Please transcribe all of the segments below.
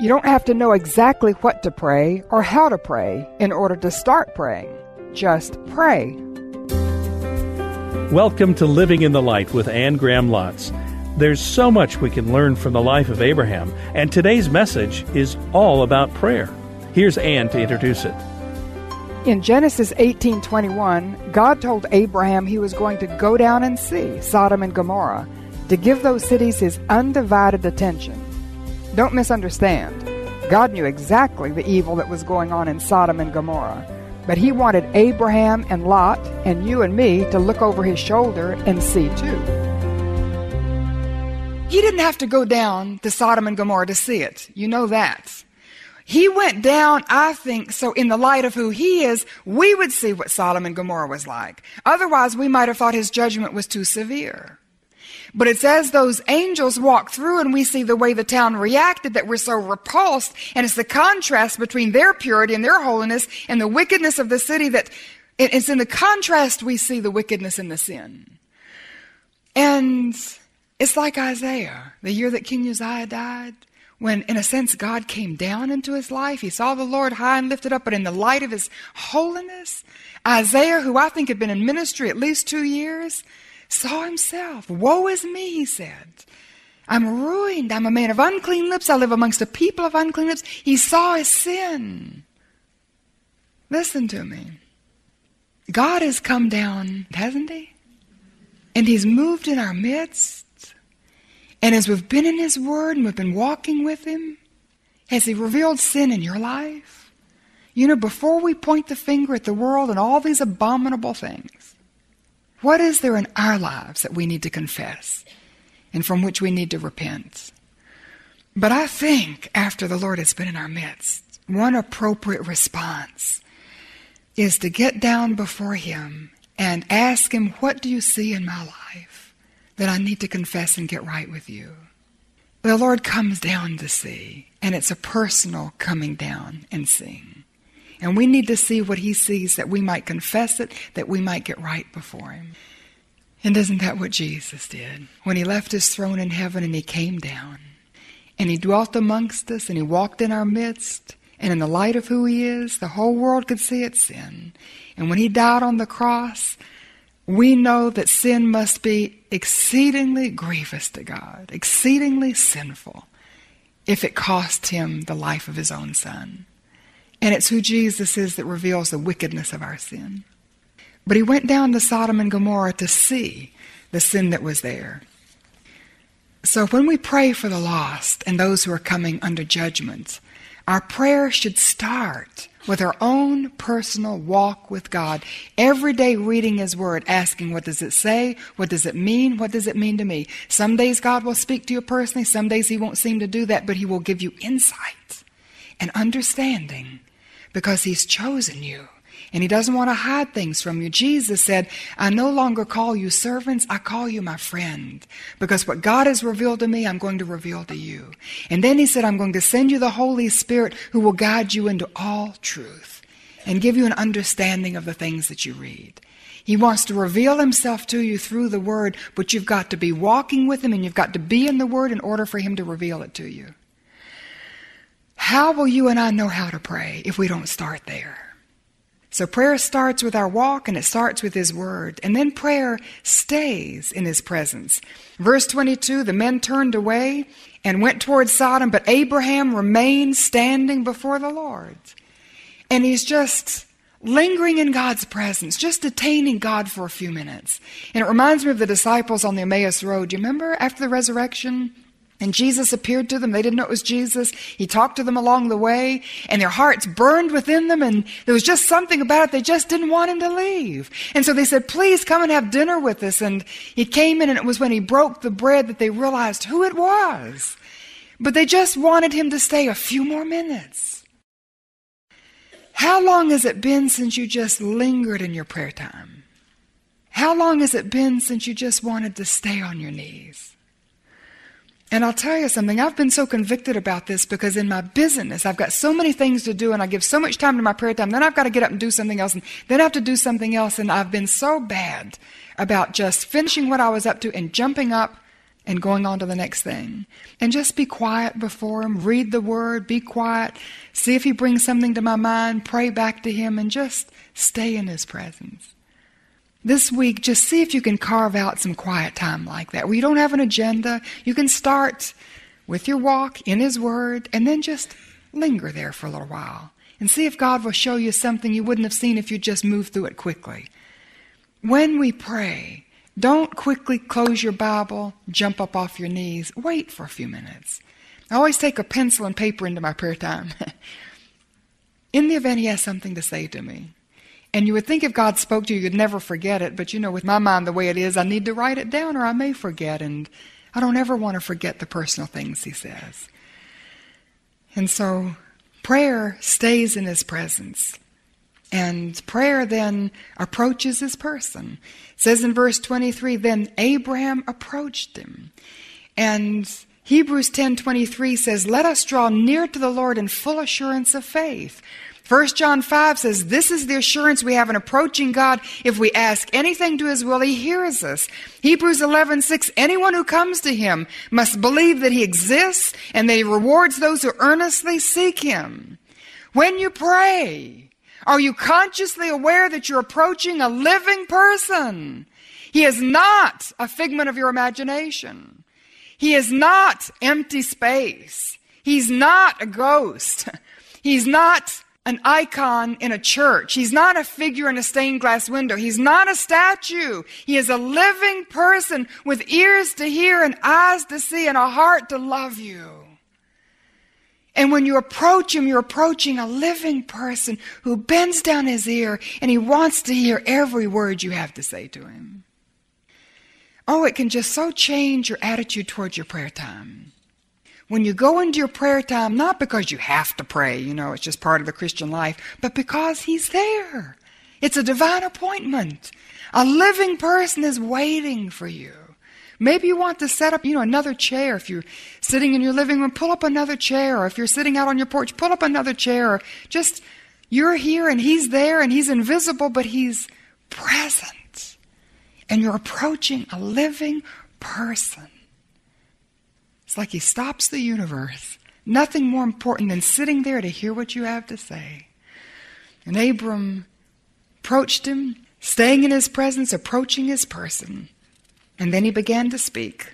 You don't have to know exactly what to pray or how to pray in order to start praying. Just pray. Welcome to Living in the Light with Anne Graham Lotz. There's so much we can learn from the life of Abraham, and today's message is all about prayer. Here's Anne to introduce it. In Genesis 18:21, God told Abraham he was going to go down and see Sodom and Gomorrah to give those cities his undivided attention. Don't misunderstand. God knew exactly the evil that was going on in Sodom and Gomorrah, but he wanted Abraham and Lot and you and me to look over his shoulder and see too. He didn't have to go down to Sodom and Gomorrah to see it. You know that. He went down, I think, so in the light of who he is, we would see what Sodom and Gomorrah was like. Otherwise, we might have thought his judgment was too severe. But it's as those angels walk through and we see the way the town reacted that we're so repulsed. And it's the contrast between their purity and their holiness and the wickedness of the city that it's in the contrast we see the wickedness and the sin. And it's like Isaiah, the year that King Uzziah died, when, in a sense, God came down into his life. He saw the Lord high and lifted up, but in the light of his holiness, Isaiah, who I think had been in ministry at least two years, saw himself. Woe is me, he said. I'm ruined. I'm a man of unclean lips. I live amongst a people of unclean lips. He saw his sin. Listen to me. God has come down, hasn't he? And he's moved in our midst. And as we've been in His Word and we've been walking with Him, has He revealed sin in your life? You know, before we point the finger at the world and all these abominable things, what is there in our lives that we need to confess and from which we need to repent? But I think after the Lord has been in our midst, one appropriate response is to get down before Him and ask Him, What do you see in my life? that I need to confess and get right with you. The Lord comes down to see, and it's a personal coming down and seeing. And we need to see what He sees that we might confess it, that we might get right before Him. And isn't that what Jesus did? When He left His throne in heaven and He came down, and He dwelt amongst us, and He walked in our midst, and in the light of who He is, the whole world could see its sin. And when He died on the cross, we know that sin must be exceedingly grievous to God, exceedingly sinful, if it cost him the life of his own son. And it's who Jesus is that reveals the wickedness of our sin. But he went down to Sodom and Gomorrah to see the sin that was there. So when we pray for the lost and those who are coming under judgment, our prayer should start with our own personal walk with God. Every day reading His Word, asking, what does it say? What does it mean? What does it mean to me? Some days God will speak to you personally. Some days He won't seem to do that, but He will give you insight and understanding because He's chosen you. And he doesn't want to hide things from you. Jesus said, I no longer call you servants, I call you my friend. Because what God has revealed to me, I'm going to reveal to you. And then he said, I'm going to send you the Holy Spirit who will guide you into all truth and give you an understanding of the things that you read. He wants to reveal himself to you through the Word, but you've got to be walking with him and you've got to be in the Word in order for him to reveal it to you. How will you and I know how to pray if we don't start there? So prayer starts with our walk and it starts with His Word. And then prayer stays in His presence. Verse 22 the men turned away and went towards Sodom, but Abraham remained standing before the Lord. And he's just lingering in God's presence, just detaining God for a few minutes. And it reminds me of the disciples on the Emmaus Road. Do you remember after the resurrection? And Jesus appeared to them. They didn't know it was Jesus. He talked to them along the way, and their hearts burned within them, and there was just something about it. They just didn't want him to leave. And so they said, Please come and have dinner with us. And he came in, and it was when he broke the bread that they realized who it was. But they just wanted him to stay a few more minutes. How long has it been since you just lingered in your prayer time? How long has it been since you just wanted to stay on your knees? And I'll tell you something, I've been so convicted about this because in my business, I've got so many things to do and I give so much time to my prayer time. Then I've got to get up and do something else and then I have to do something else. And I've been so bad about just finishing what I was up to and jumping up and going on to the next thing. And just be quiet before Him, read the Word, be quiet, see if He brings something to my mind, pray back to Him, and just stay in His presence. This week, just see if you can carve out some quiet time like that, where you don't have an agenda. You can start with your walk in His Word, and then just linger there for a little while and see if God will show you something you wouldn't have seen if you just moved through it quickly. When we pray, don't quickly close your Bible, jump up off your knees. Wait for a few minutes. I always take a pencil and paper into my prayer time. In the event he has something to say to me. And you would think if God spoke to you, you'd never forget it. But you know, with my mind the way it is, I need to write it down or I may forget. And I don't ever want to forget the personal things he says. And so prayer stays in his presence. And prayer then approaches his person. It says in verse 23, then Abraham approached him. And Hebrews 10:23 says, "Let us draw near to the Lord in full assurance of faith." 1 John 5 says, This is the assurance we have in approaching God. If we ask anything to His will, He hears us. Hebrews 11 6, anyone who comes to Him must believe that He exists and that He rewards those who earnestly seek Him. When you pray, are you consciously aware that you're approaching a living person? He is not a figment of your imagination. He is not empty space. He's not a ghost. He's not an icon in a church. He's not a figure in a stained glass window. He's not a statue. He is a living person with ears to hear and eyes to see and a heart to love you. And when you approach him, you're approaching a living person who bends down his ear and he wants to hear every word you have to say to him. Oh, it can just so change your attitude towards your prayer time when you go into your prayer time, not because you have to pray, you know, it's just part of the Christian life, but because He's there. It's a divine appointment. A living person is waiting for you. Maybe you want to set up, you know, another chair. If you're sitting in your living room, pull up another chair. Or if you're sitting out on your porch, pull up another chair. Or just, you're here and He's there and He's invisible, but He's present. And you're approaching a living person. It's like he stops the universe. Nothing more important than sitting there to hear what you have to say. And Abram approached him, staying in his presence, approaching his person. And then he began to speak.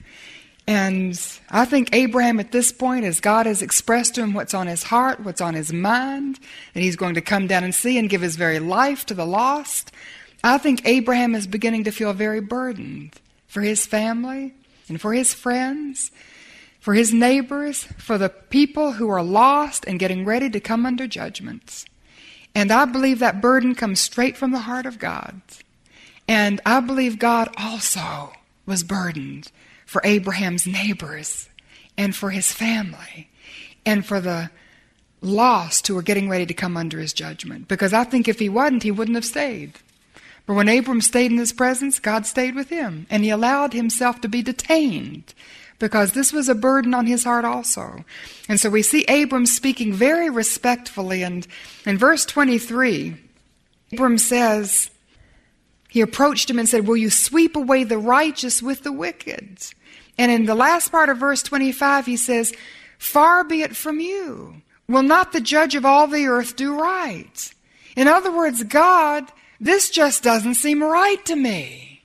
And I think Abraham at this point, as God has expressed to him what's on his heart, what's on his mind, and he's going to come down and see and give his very life to the lost, I think Abraham is beginning to feel very burdened for his family and for his friends for his neighbors, for the people who are lost and getting ready to come under judgments. And I believe that burden comes straight from the heart of God. And I believe God also was burdened for Abraham's neighbors and for his family and for the lost who are getting ready to come under his judgment. Because I think if he wasn't, he wouldn't have stayed. But when Abram stayed in his presence, God stayed with him, and he allowed himself to be detained because this was a burden on his heart also. And so we see Abram speaking very respectfully. And in verse 23, Abram says, he approached him and said, Will you sweep away the righteous with the wicked? And in the last part of verse 25, he says, Far be it from you. Will not the judge of all the earth do right? In other words, God, this just doesn't seem right to me.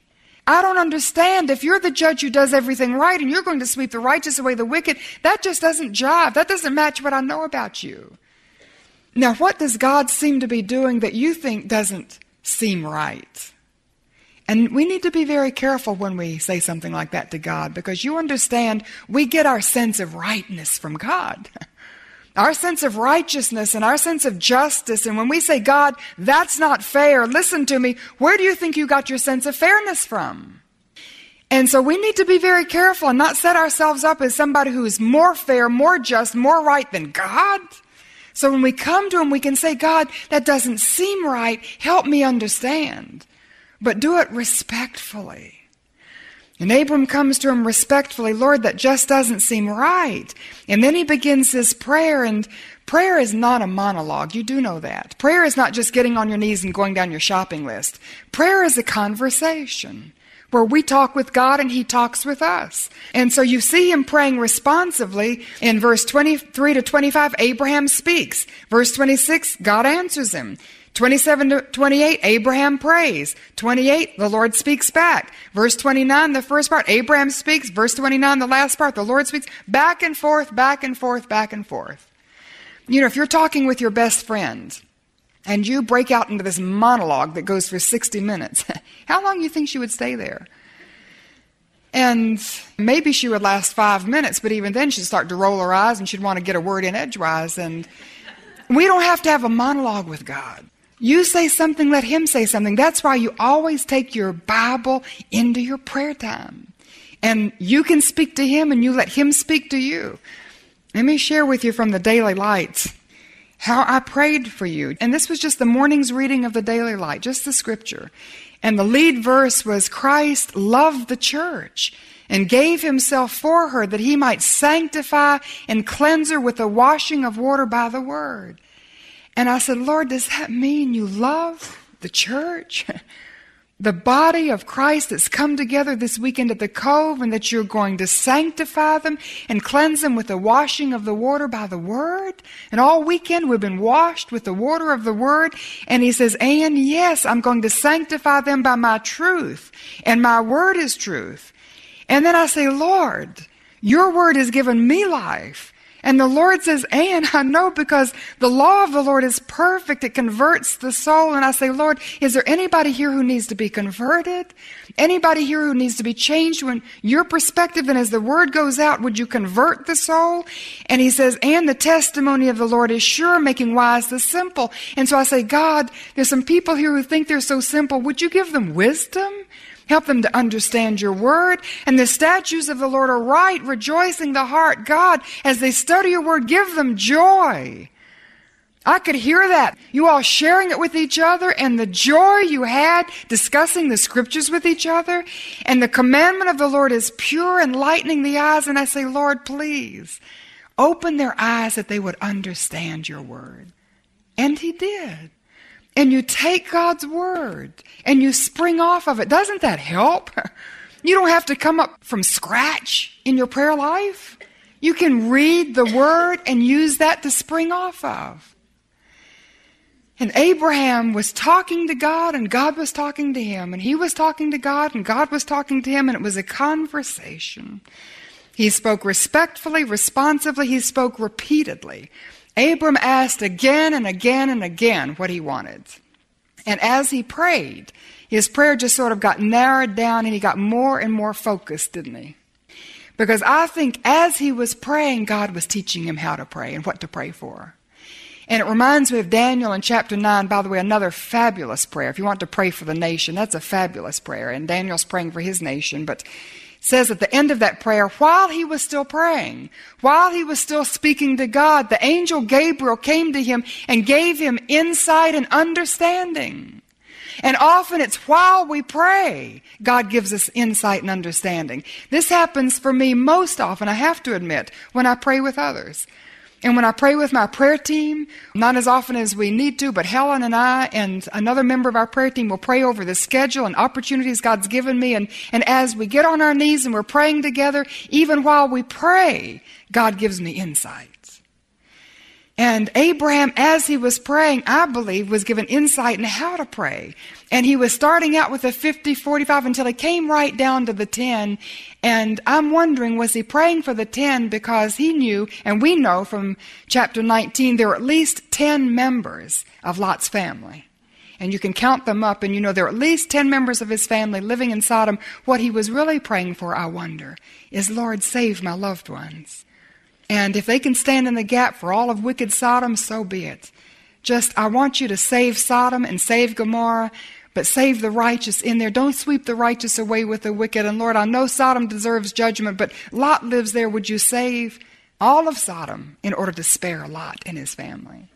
I don't understand. If you're the judge who does everything right and you're going to sweep the righteous away the wicked, that just doesn't jive. That doesn't match what I know about you. Now, what does God seem to be doing that you think doesn't seem right? And we need to be very careful when we say something like that to God because you understand we get our sense of rightness from God. Our sense of righteousness and our sense of justice. And when we say, God, that's not fair, listen to me, where do you think you got your sense of fairness from? And so we need to be very careful and not set ourselves up as somebody who is more fair, more just, more right than God. So when we come to Him, we can say, God, that doesn't seem right. Help me understand. But do it respectfully. And Abram comes to him respectfully, Lord, that just doesn't seem right. And then he begins his prayer, and prayer is not a monologue. You do know that. Prayer is not just getting on your knees and going down your shopping list. Prayer is a conversation. where we talk with God and He talks with us. And so you see Him praying responsively in verse 23 to 25, Abraham speaks. Verse 26, God answers him. 27 to 28, Abraham prays. 28, the Lord speaks back. Verse 29, the first part, Abraham speaks. Verse 29, the last part, the Lord speaks. Back and forth, back and forth, back and forth. You know, if you're talking with your best friend and you break out into this monologue that goes for 60 minutes, how long do you think she would stay there? And maybe she would last five minutes, but even then she'd start to roll her eyes and she'd want to get a word in edgewise. And we don't have to have a monologue with God. You say something, let Him say something. That's why you always take your Bible into your prayer time. And you can speak to Him and you let Him speak to you. Let me share with you from the Daily Lights how I prayed for you. And this was just the morning's reading of the Daily Light, just the scripture. And the lead verse was Christ loved the church and gave himself for her that he might sanctify and cleanse her with the washing of water by the word. And I said, Lord, does that mean you love the church? the body of Christ that's come together this weekend at the Cove, and that you're going to sanctify them and cleanse them with the washing of the water by the Word. And all weekend we've been washed with the water of the Word. And he says, and yes, I'm going to sanctify them by my truth. And my Word is truth. And then I say, Lord, your Word has given me life. And the Lord says, and I know because the law of the Lord is perfect. It converts the soul. And I say, Lord, is there anybody here who needs to be converted? Anybody here who needs to be changed when your perspective and as the word goes out, would you convert the soul? And he says, and the testimony of the Lord is sure, making wise the simple. And so I say, God, there's some people here who think they're so simple. Would you give them wisdom? Help them to understand your word. And the statutes of the Lord are right, rejoicing the heart. God, as they study your word, give them joy. I could hear that. You all sharing it with each other and the joy you had discussing the scriptures with each other. And the commandment of the Lord is pure, enlightening the eyes. And I say, Lord, please open their eyes that they would understand your word. And he did and you take God's word and you spring off of it, doesn't that help? You don't have to come up from scratch in your prayer life. You can read the word and use that to spring off of. And Abraham was talking to God, and God was talking to him, and he was talking to God, and God was talking to him, and it was a conversation. He spoke respectfully, responsively, he spoke repeatedly. Abram asked again and again and again what he wanted. And as he prayed, his prayer just sort of got narrowed down and he got more and more focused, didn't he? Because I think as he was praying, God was teaching him how to pray and what to pray for. And it reminds me of Daniel in chapter 9, by the way, another fabulous prayer. If you want to pray for the nation, that's a fabulous prayer. And Daniel's praying for his nation. But says at the end of that prayer, while he was still praying, while he was still speaking to God, the angel Gabriel came to him and gave him insight and understanding. And often it's while we pray, God gives us insight and understanding. This happens for me most often, I have to admit, when I pray with others. And when I pray with my prayer team, not as often as we need to, but Helen and I and another member of our prayer team will pray over the schedule and opportunities God's given me. And, and as we get on our knees and we're praying together, even while we pray, God gives me insight. And Abraham, as he was praying, I believe, was given insight in how to pray. And he was starting out with a 50, 45 until he came right down to the 10. And I'm wondering, was he praying for the 10 because he knew, and we know from chapter 19, there were at least 10 members of Lot's family. And you can count them up, and you know there are at least 10 members of his family living in Sodom. What he was really praying for, I wonder, is Lord, save my loved ones. And if they can stand in the gap for all of wicked Sodom, so be it. Just, I want you to save Sodom and save Gomorrah, but save the righteous in there. Don't sweep the righteous away with the wicked. And Lord, I know Sodom deserves judgment, but Lot lives there. Would you save all of Sodom in order to spare Lot and his family?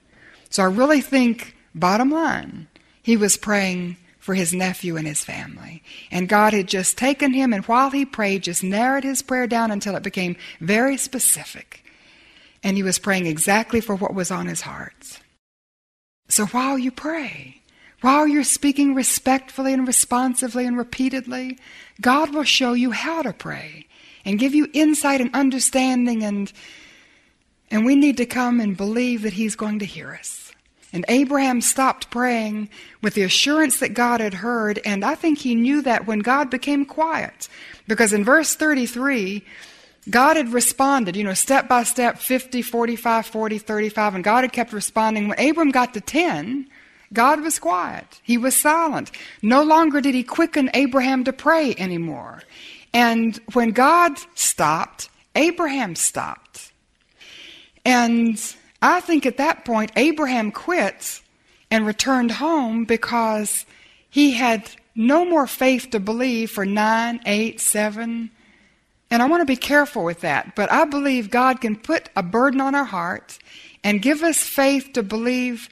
So I really think, bottom line, he was praying for his nephew and his family. And God had just taken him, and while he prayed, just narrowed his prayer down until it became very specific and he was praying exactly for what was on his heart. So while you pray, while you're speaking respectfully and responsively and repeatedly, God will show you how to pray and give you insight and understanding and and we need to come and believe that he's going to hear us. And Abraham stopped praying with the assurance that God had heard, and I think he knew that when God became quiet. Because in verse 33, God had responded, you know, step by step, 50, 45, 40, 35, and God had kept responding. When Abram got to 10, God was quiet. He was silent. No longer did he quicken Abraham to pray anymore. And when God stopped, Abraham stopped. And I think at that point, Abraham quit and returned home because he had no more faith to believe for nine, eight, seven. And I want to be careful with that. But I believe God can put a burden on our heart and give us faith to believe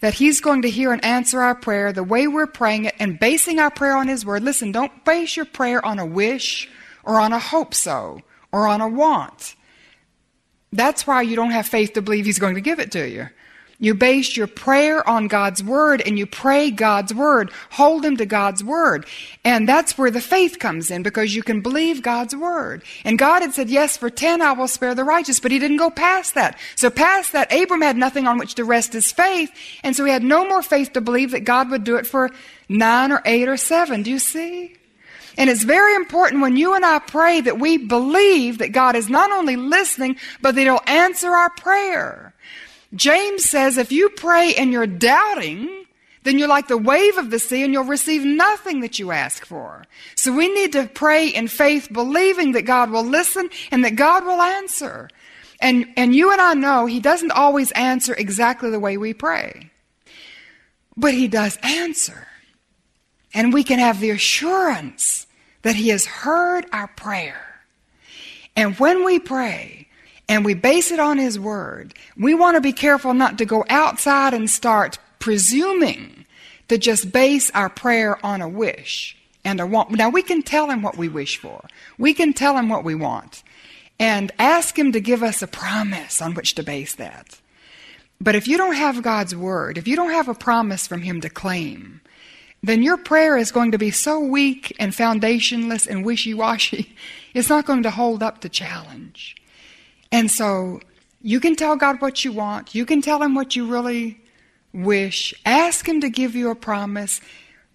that He's going to hear and answer our prayer the way we're praying it and basing our prayer on His Word. Listen, don't base your prayer on a wish or on a hope so or on a want. That's why you don't have faith to believe He's going to give it to you. You base your prayer on God's Word and you pray God's Word. Hold Him to God's Word. And that's where the faith comes in because you can believe God's Word. And God had said, Yes, for ten I will spare the righteous, but He didn't go past that. So past that, Abram had nothing on which to rest his faith. And so he had no more faith to believe that God would do it for nine or eight or seven. Do you see? And it's very important when you and I pray that we believe that God is not only listening, but that He'll answer our prayer. James says if you pray and you're doubting, then you're like the wave of the sea and you'll receive nothing that you ask for. So we need to pray in faith, believing that God will listen and that God will answer. And, and you and I know He doesn't always answer exactly the way we pray. But He does answer. And we can have the assurance that He has heard our prayer. And when we pray and we base it on His Word, we want to be careful not to go outside and start presuming to just base our prayer on a wish and a want. Now, we can tell Him what we wish for, we can tell Him what we want, and ask Him to give us a promise on which to base that. But if you don't have God's Word, if you don't have a promise from Him to claim, then your prayer is going to be so weak and foundationless and wishy washy, it's not going to hold up the challenge. And so you can tell God what you want, you can tell Him what you really wish, ask Him to give you a promise.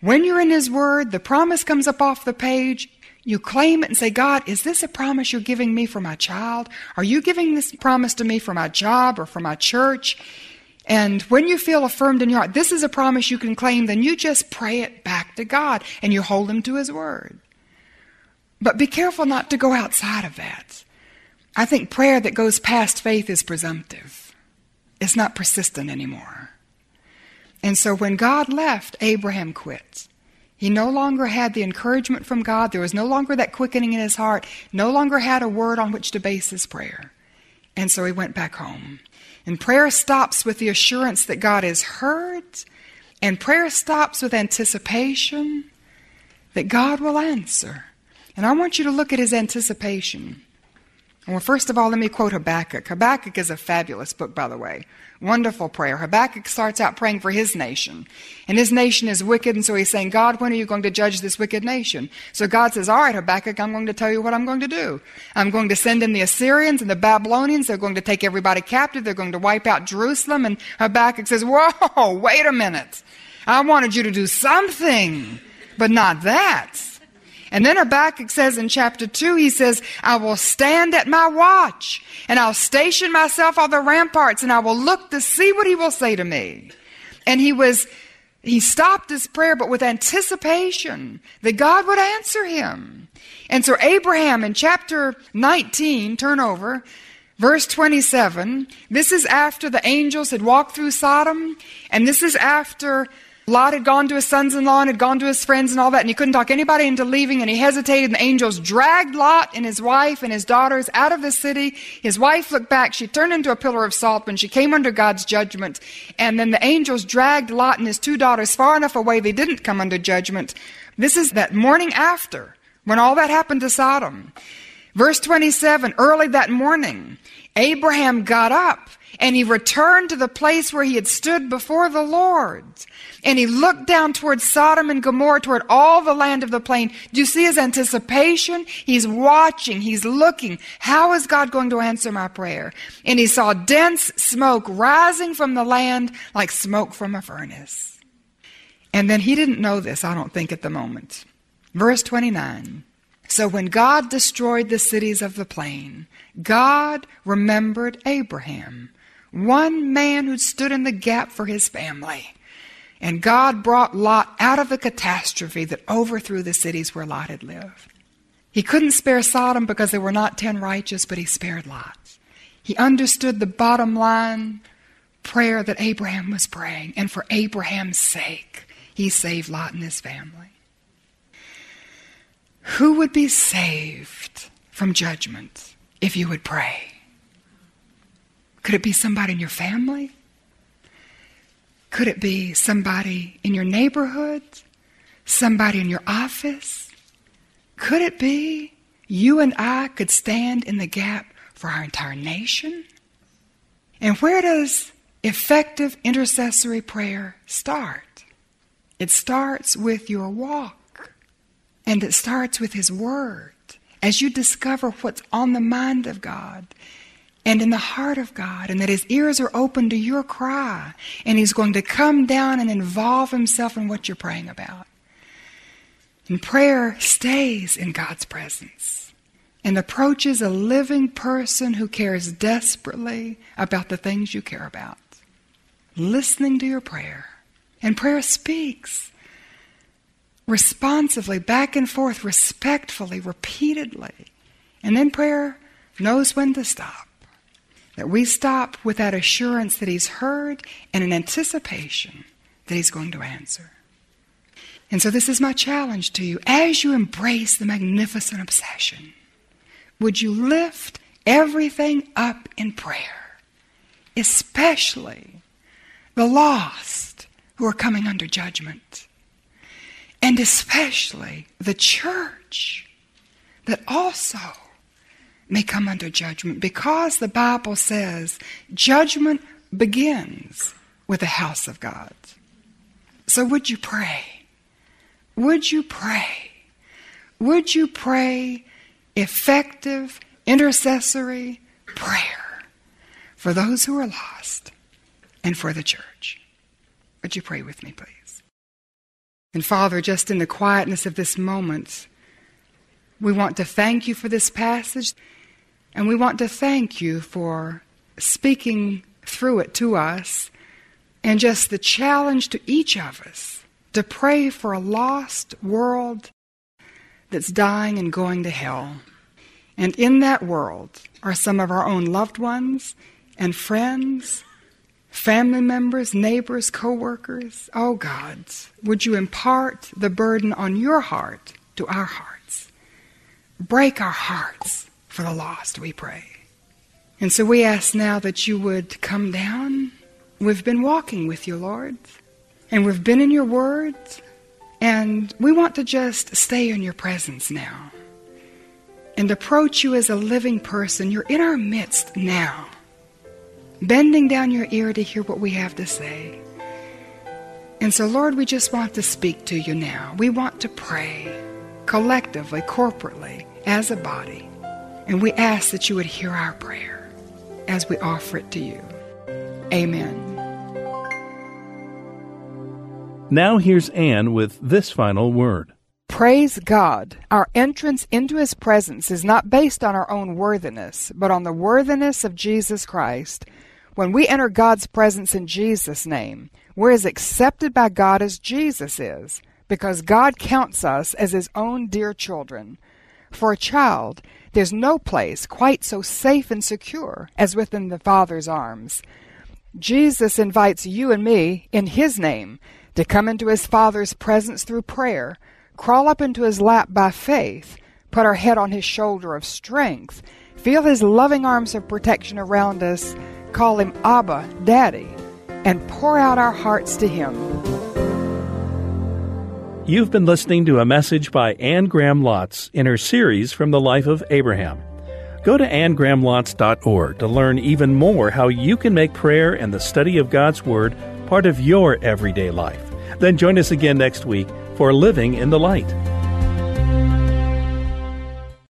When you're in His Word, the promise comes up off the page. You claim it and say, God, is this a promise you're giving me for my child? Are you giving this promise to me for my job or for my church? And when you feel affirmed in your heart, this is a promise you can claim, then you just pray it back to God and you hold Him to His Word. But be careful not to go outside of that. I think prayer that goes past faith is presumptive, it's not persistent anymore. And so when God left, Abraham quit. He no longer had the encouragement from God. There was no longer that quickening in his heart, no longer had a word on which to base his prayer. And so he went back home. And prayer stops with the assurance that God is heard, and prayer stops with anticipation that God will answer. And I want you to look at his anticipation. Well, first of all, let me quote Habakkuk. Habakkuk is a fabulous book, by the way. Wonderful prayer. Habakkuk starts out praying for his nation. And his nation is wicked, and so he's saying, God, when are you going to judge this wicked nation? So God says, All right, Habakkuk, I'm going to tell you what I'm going to do. I'm going to send in the Assyrians and the Babylonians. They're going to take everybody captive. They're going to wipe out Jerusalem. And Habakkuk says, Whoa, wait a minute. I wanted you to do something, but not that. And then Habakkuk says in chapter 2, he says, I will stand at my watch, and I'll station myself on the ramparts, and I will look to see what he will say to me. And he was, he stopped his prayer, but with anticipation that God would answer him. And so Abraham in chapter 19, turn over, verse 27, this is after the angels had walked through Sodom, and this is after Lot had gone to his sons in law and had gone to his friends and all that, and he couldn't talk anybody into leaving, and he hesitated, and the angels dragged Lot and his wife and his daughters out of the city. His wife looked back. She turned into a pillar of salt when she came under God's judgment. And then the angels dragged Lot and his two daughters far enough away they didn't come under judgment. This is that morning after, when all that happened to Sodom. Verse 27, early that morning, Abraham got up And he returned to the place where he had stood before the Lord. And he looked down towards Sodom and Gomorrah, toward all the land of the plain. Do you see his anticipation? He's watching, he's looking. How is God going to answer my prayer? And he saw dense smoke rising from the land like smoke from a furnace. And then he didn't know this, I don't think, at the moment. Verse 29. So when God destroyed the cities of the plain, God remembered Abraham, one man who stood in the gap for his family. And God brought Lot out of the catastrophe that overthrew the cities where Lot had lived. He couldn't spare Sodom because there were not ten righteous, but he spared Lot. He understood the bottom line prayer that Abraham was praying, and for Abraham's sake, he saved Lot and his family. Who would be saved from judgment if you would pray? Could it be somebody in your family? Could it be somebody in your neighborhood? Somebody in your office? Could it be you and I could stand in the gap for our entire nation? And where does effective intercessory prayer start? It starts with your walk, and it starts with His Word. As you discover what's on the mind of God and in the heart of God, and that His ears are open to your cry, and He's going to come down and involve Himself in what you're praying about. And prayer stays in God's presence and approaches a living person who cares desperately about the things you care about. Listening to your prayer and prayer speaks responsively, back and forth, respectfully, repeatedly. And then prayer knows when to stop. That we stop with that assurance that He's heard and an anticipation that He's going to answer. And so, this is my challenge to you. As you embrace the magnificent obsession, would you lift everything up in prayer, especially the lost? who are coming under judgment. And especially the church that also may come under judgment because the Bible says judgment begins with the house of God. So would you pray? Would you pray? Would you pray effective intercessory prayer for those who are lost and for the church? Would you pray with me, please? And Father, just in the quietness of this moment, we want to thank you for this passage, and we want to thank you for speaking through it to us, and just the challenge to each of us to pray for a lost world that's dying and going to hell. And in that world are some of our own loved ones and friends family members, neighbors, co-workers. Oh God, would you impart the burden on your heart to our hearts? Break our hearts for the lost, we pray. And so we ask now that you would come down. We've been walking with you, Lord, and we've been in your word, and we want to just stay in your presence now and approach you as a living person. You're in our midst now bending down your ear to hear what we have to say. And so, Lord, we just want to speak to you now. We want to pray collectively, corporately, as a body. And we ask that you would hear our prayer as we offer it to you. Amen. Now here's Anne with this final word. Praise God. Our entrance into His presence is not based on our own worthiness, but on the worthiness of Jesus Christ when we enter God's presence in Jesus' name, we're as accepted by God as Jesus is, because God counts us as His own dear children. For a child, there's no place quite so safe and secure as within the Father's arms. Jesus invites you and me, in His name, to come into His Father's presence through prayer, crawl up into His lap by faith, put our head on His shoulder of strength, feel His loving arms of protection around us, call him Abba, Daddy, and pour out our hearts to him. You've been listening to a message by Anne Graham Lotz in her series from the life of Abraham. Go to annegrahamlotz.org to learn even more how you can make prayer and the study of God's Word part of your everyday life. Then join us again next week for Living in the Light.